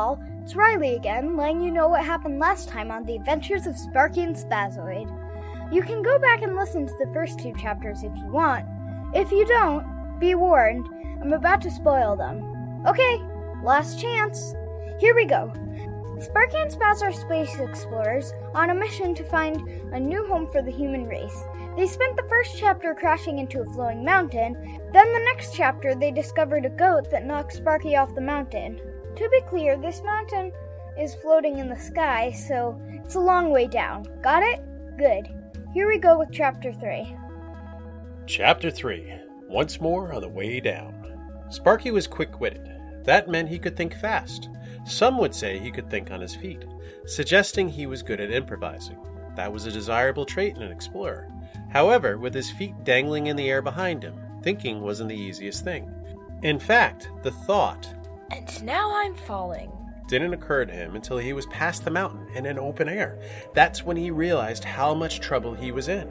all, it's Riley again, letting you know what happened last time on the adventures of Sparkie and Spazoid. You can go back and listen to the first two chapters if you want. If you don't, be warned, I'm about to spoil them. Okay, last chance. Here we go. Sparkie and Spaz are space explorers on a mission to find a new home for the human race. They spent the first chapter crashing into a flowing mountain, then the next chapter they discovered a goat that knocked Sparkie off the mountain. To be clear, this mountain is floating in the sky, so it's a long way down. Got it? Good. Here we go with chapter 3. Chapter 3 Once more on the way down. Sparkie was quick witted. That meant he could think fast. Some would say he could think on his feet, suggesting he was good at improvising. That was a desirable trait in an explorer. However, with his feet dangling in the air behind him, thinking wasn't the easiest thing. In fact, the thought, And now I'm falling. didn't occur to him until he was past the mountain and in open air. That's when he realized how much trouble he was in.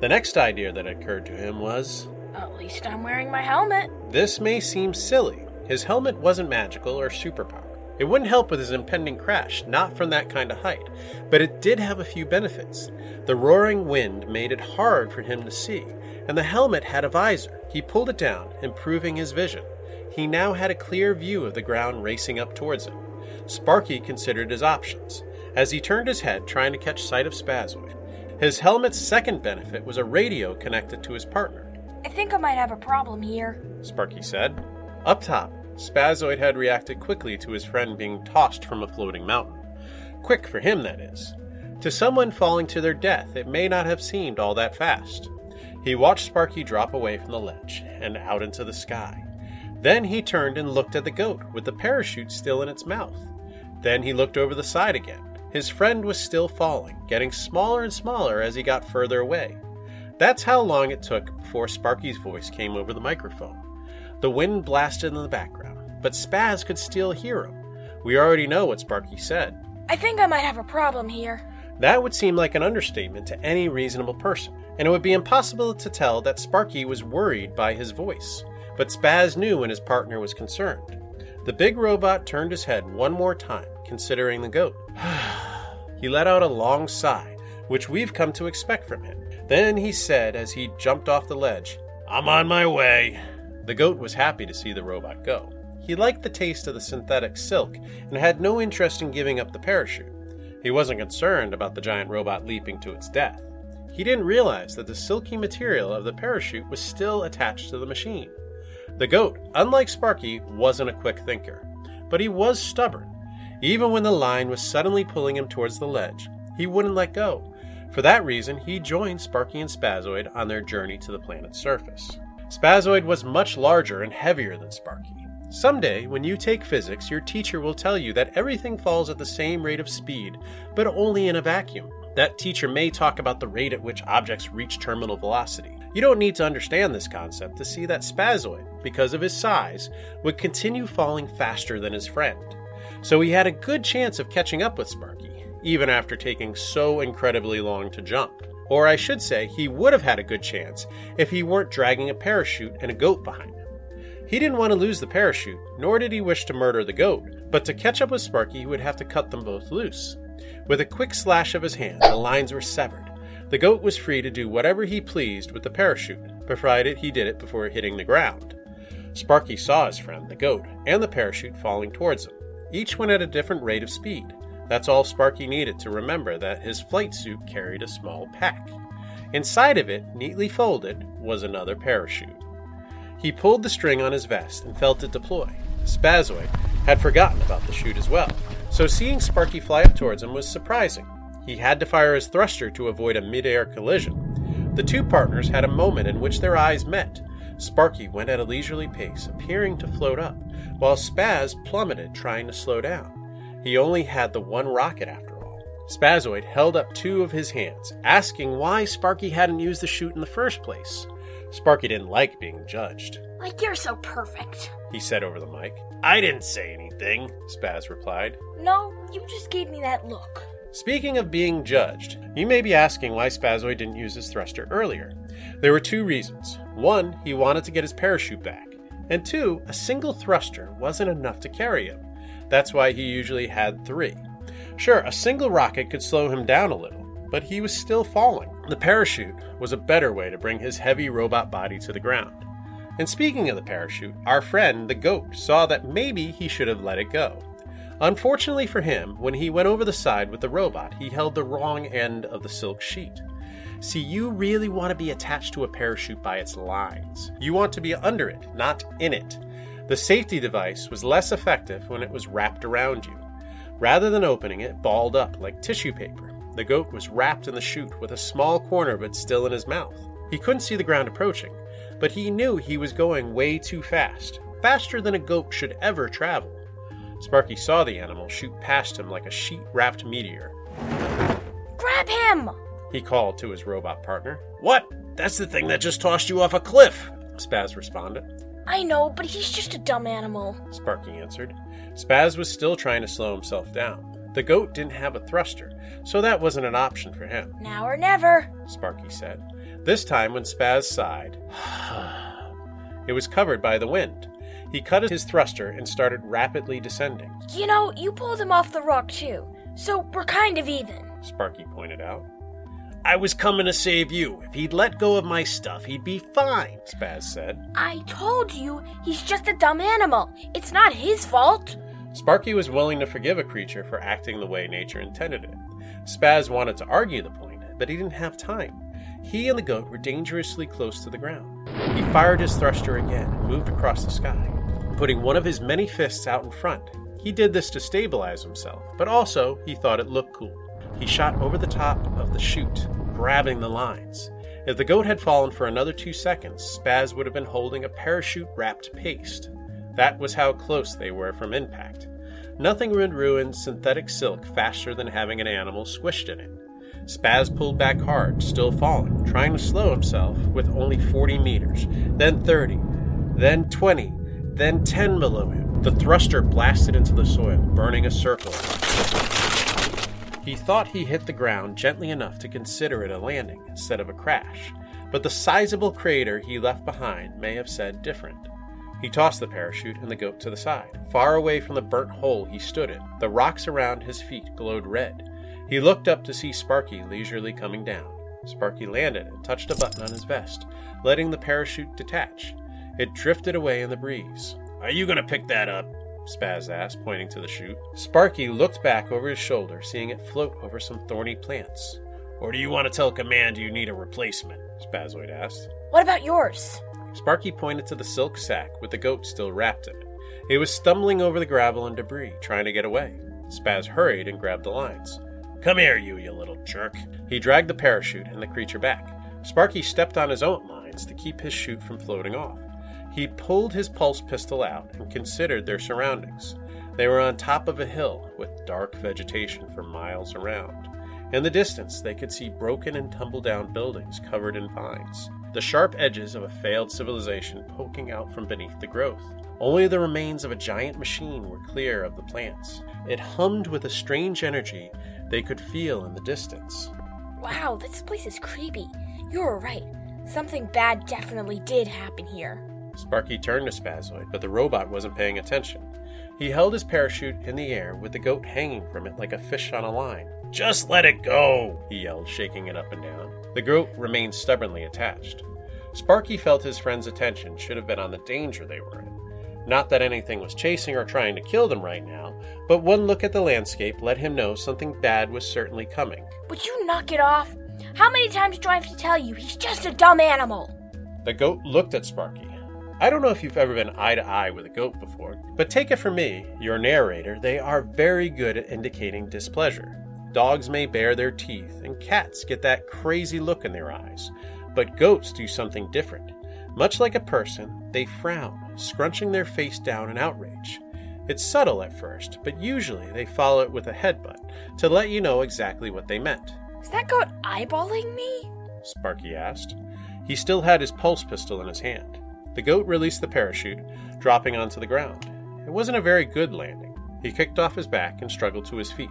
The next idea that occurred to him was At least I'm wearing my helmet. this may seem silly. His helmet wasn't magical or superpower. It wouldn't help with his impending crash, not from that kind of height, but it did have a few benefits. The roaring wind made it hard for him to see, and the helmet had a visor. He pulled it down, improving his vision. He now had a clear view of the ground racing up towards him. Sparkie considered his options as he turned his head trying to catch sight of Spazoid. His helmet's second benefit was a radio connected to his partner. I think I might have a problem here. Sparkie said. Up top, Spazoid had reacted quickly to his friend being tossed from a floating mountain. Quick for him, that is. To someone falling to their death, it may not have seemed all that fast. He watched Sparkie drop away from the ledge and out into the sky. Then he turned and looked at the goat with the parachute still in its mouth. Then he looked over the side again. His friend was still falling, getting smaller and smaller as he got further away. That's how long it took before Sparkie's voice came over the microphone. The wind blasted in the background, but Spaz could still hear him. We already know what Sparkie said. I think I might have a problem here. That would seem like an understatement to any reasonable person, and it would be impossible to tell that Sparkie was worried by his voice. But Spaz knew when his partner was concerned. The big robot turned his head one more time, considering the goat. he let out a long sigh, which we've come to expect from him. Then he said as he jumped off the ledge, I'm on my way. The goat was happy to see the robot go. He liked the taste of the synthetic silk and had no interest in giving up the parachute. He wasn't concerned about the giant robot leaping to its death. He didn't realize that the silky material of the parachute was still attached to the machine. The goat, unlike Sparkie, wasn't a quick thinker, but he was stubborn. Even when the line was suddenly pulling him towards the ledge, he wouldn't let go. For that reason, he joined Sparkie and Spazoid on their journey to the planet's surface. Spazoid was much larger and heavier than Sparkie. Someday, when you take physics, your teacher will tell you that everything falls at the same rate of speed, but only in a vacuum. That teacher may talk about the rate at which objects reach terminal velocity. You don't need to understand this concept to see that Spazoid, because of his size, would continue falling faster than his friend. So he had a good chance of catching up with Sparkie, even after taking so incredibly long to jump. Or I should say, he would have had a good chance if he weren't dragging a parachute and a goat behind him. He didn't want to lose the parachute, nor did he wish to murder the goat, but to catch up with Sparkie, he would have to cut them both loose. With a quick slash of his hand, the lines were severed. The goat was free to do whatever he pleased with the parachute, provided he did it before hitting the ground. Sparkie saw his friend, the goat, and the parachute falling towards him. Each one at a different rate of speed. That's all Sparkie needed to remember that his flight suit carried a small pack. Inside of it, neatly folded, was another parachute. He pulled the string on his vest and felt it deploy. Spazoid had forgotten about the chute as well, so seeing Sparkie fly up towards him was surprising. He had to fire his thruster to avoid a mid-air collision. The two partners had a moment in which their eyes met. Sparkie went at a leisurely pace, appearing to float up, while Spaz plummeted, trying to slow down. He only had the one rocket after all. Spazoid held up two of his hands, asking why Sparkie hadn't used the chute in the first place. Sparkie didn't like being judged. Like you're so perfect. He said over the mic. I didn't say anything, Spaz replied. No, you just gave me that look. Speaking of being judged, you may be asking why Spazoid didn't use his thruster earlier. There were two reasons. One, he wanted to get his parachute back, and two, a single thruster wasn't enough to carry him. That's why he usually had three. Sure, a single rocket could slow him down a little, but he was still falling. The parachute was a better way to bring his heavy robot body to the ground. And speaking of the parachute, our friend, the goat, saw that maybe he should have let it go. Unfortunately for him, when he went over the side with the robot, he held the wrong end of the silk sheet. See, you really want to be attached to a parachute by its lines. You want to be under it, not in it. The safety device was less effective when it was wrapped around you. Rather than opening it, balled up like tissue paper, the goat was wrapped in the chute with a small corner of it still in his mouth. He couldn't see the ground approaching, but he knew he was going way too fast, faster than a goat should ever travel. Sparkie saw the animal shoot past him like a sheet wrapped meteor. Grab him! He called to his robot partner. What? That's the thing that just tossed you off a cliff, Spaz responded. I know, but he's just a dumb animal. Sparkie answered. Spaz was still trying to slow himself down. The goat didn't have a thruster, so that wasn't an option for him. Now or never, Sparkie said. This time, when Spaz sighed, it was covered by the wind. He cut his thruster and started rapidly descending. You know, you pulled him off the rock too, so we're kind of even. Sparkie pointed out. I was coming to save you. If he'd let go of my stuff, he'd be fine, Spaz said. I told you, he's just a dumb animal. It's not his fault. Sparkie was willing to forgive a creature for acting the way nature intended it. Spaz wanted to argue the point, but he didn't have time. He and the goat were dangerously close to the ground. He fired his thruster again and moved across the sky, putting one of his many fists out in front. He did this to stabilize himself, but also he thought it looked cool. He shot over the top of the chute, grabbing the lines. If the goat had fallen for another two seconds, Spaz would have been holding a parachute wrapped paste. That was how close they were from impact. Nothing would ruin synthetic silk faster than having an animal squished in it. Spaz pulled back hard, still falling, trying to slow himself with only 40 meters, then 30, then 20, then 10 below him. The thruster blasted into the soil, burning a circle. He thought he hit the ground gently enough to consider it a landing instead of a crash, but the sizable crater he left behind may have said different. He tossed the parachute and the goat to the side. Far away from the burnt hole he stood in, the rocks around his feet glowed red. He looked up to see Sparkie leisurely coming down. Sparkie landed and touched a button on his vest, letting the parachute detach. It drifted away in the breeze. Are you going to pick that up? Spaz asked, pointing to the chute. Sparkie looked back over his shoulder, seeing it float over some thorny plants. Or do you want to tell Command you need a replacement? Spazoid asked. What about yours? Sparkie pointed to the silk sack with the goat still wrapped in it. It was stumbling over the gravel and debris, trying to get away. Spaz hurried and grabbed the lines. Come here, you, you little jerk. He dragged the parachute and the creature back. Sparkie stepped on his own lines to keep his chute from floating off. He pulled his pulse pistol out and considered their surroundings. They were on top of a hill with dark vegetation for miles around. In the distance, they could see broken and tumble down buildings covered in vines, the sharp edges of a failed civilization poking out from beneath the growth. Only the remains of a giant machine were clear of the plants. It hummed with a strange energy they could feel in the distance. Wow, this place is creepy. You were right. Something bad definitely did happen here. Sparkie turned to Spazoid, but the robot wasn't paying attention. He held his parachute in the air with the goat hanging from it like a fish on a line. Just let it go, he yelled, shaking it up and down. The goat remained stubbornly attached. Sparkie felt his friend's attention should have been on the danger they were in. Not that anything was chasing or trying to kill them right now, but one look at the landscape let him know something bad was certainly coming. Would you knock it off? How many times do I have to tell you he's just a dumb animal? The goat looked at Sparkie. I don't know if you've ever been eye to eye with a goat before, but take it from me, your narrator, they are very good at indicating displeasure. Dogs may bare their teeth, and cats get that crazy look in their eyes, but goats do something different. Much like a person, they frown, scrunching their face down in outrage. It's subtle at first, but usually they follow it with a headbutt to let you know exactly what they meant. Is that goat eyeballing me? Sparkie asked. He still had his pulse pistol in his hand. The goat released the parachute, dropping onto the ground. It wasn't a very good landing. He kicked off his back and struggled to his feet.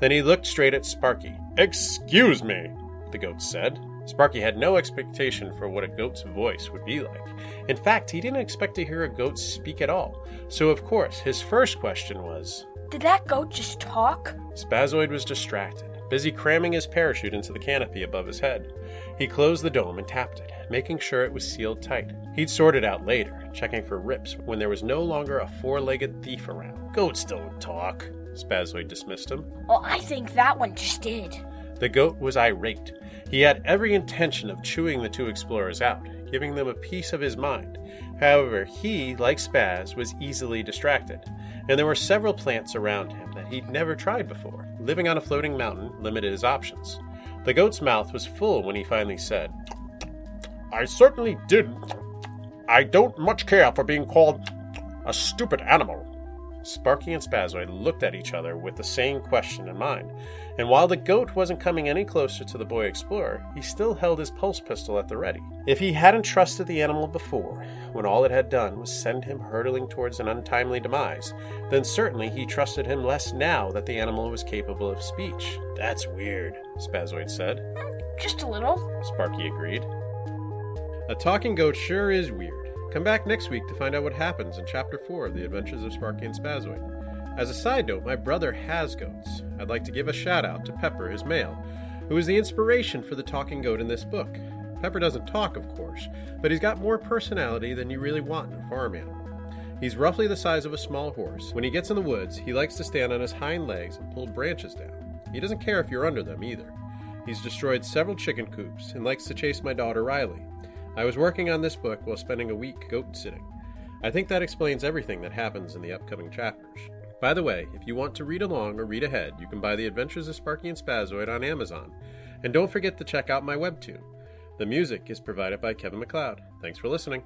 Then he looked straight at Sparkie. Excuse me, the goat said. Sparkie had no expectation for what a goat's voice would be like. In fact, he didn't expect to hear a goat speak at all. So, of course, his first question was Did that goat just talk? Spazoid was distracted, busy cramming his parachute into the canopy above his head. He closed the dome and tapped it, making sure it was sealed tight. He'd sort it out later, checking for rips when there was no longer a four legged thief around. Goats don't talk, Spazoid dismissed him. Well, I think that one just did. The goat was irate. He had every intention of chewing the two explorers out, giving them a piece of his mind. However, he, like Spaz, was easily distracted, and there were several plants around him that he'd never tried before. Living on a floating mountain limited his options. The goat's mouth was full when he finally said, I certainly didn't. I don't much care for being called a stupid animal. Sparkie and Spazoid looked at each other with the same question in mind, and while the goat wasn't coming any closer to the boy explorer, he still held his pulse pistol at the ready. If he hadn't trusted the animal before, when all it had done was send him hurtling towards an untimely demise, then certainly he trusted him less now that the animal was capable of speech. That's weird, Spazoid said. Hmm, just a little. Sparkie agreed. A talking goat sure is weird. Come back next week to find out what happens in Chapter 4 of The Adventures of Sparkie and Spazoid. As a side note, my brother has goats. I'd like to give a shout out to Pepper, his male, who is the inspiration for the talking goat in this book. Pepper doesn't talk, of course, but he's got more personality than you really want in a farm animal. He's roughly the size of a small horse. When he gets in the woods, he likes to stand on his hind legs and pull branches down. He doesn't care if you're under them either. He's destroyed several chicken coops and likes to chase my daughter Riley. I was working on this book while spending a week goat sitting. I think that explains everything that happens in the upcoming chapters. By the way, if you want to read along or read ahead, you can buy The Adventures of Sparkie and Spazoid on Amazon. And don't forget to check out my webtoon. The music is provided by Kevin MacLeod. Thanks for listening.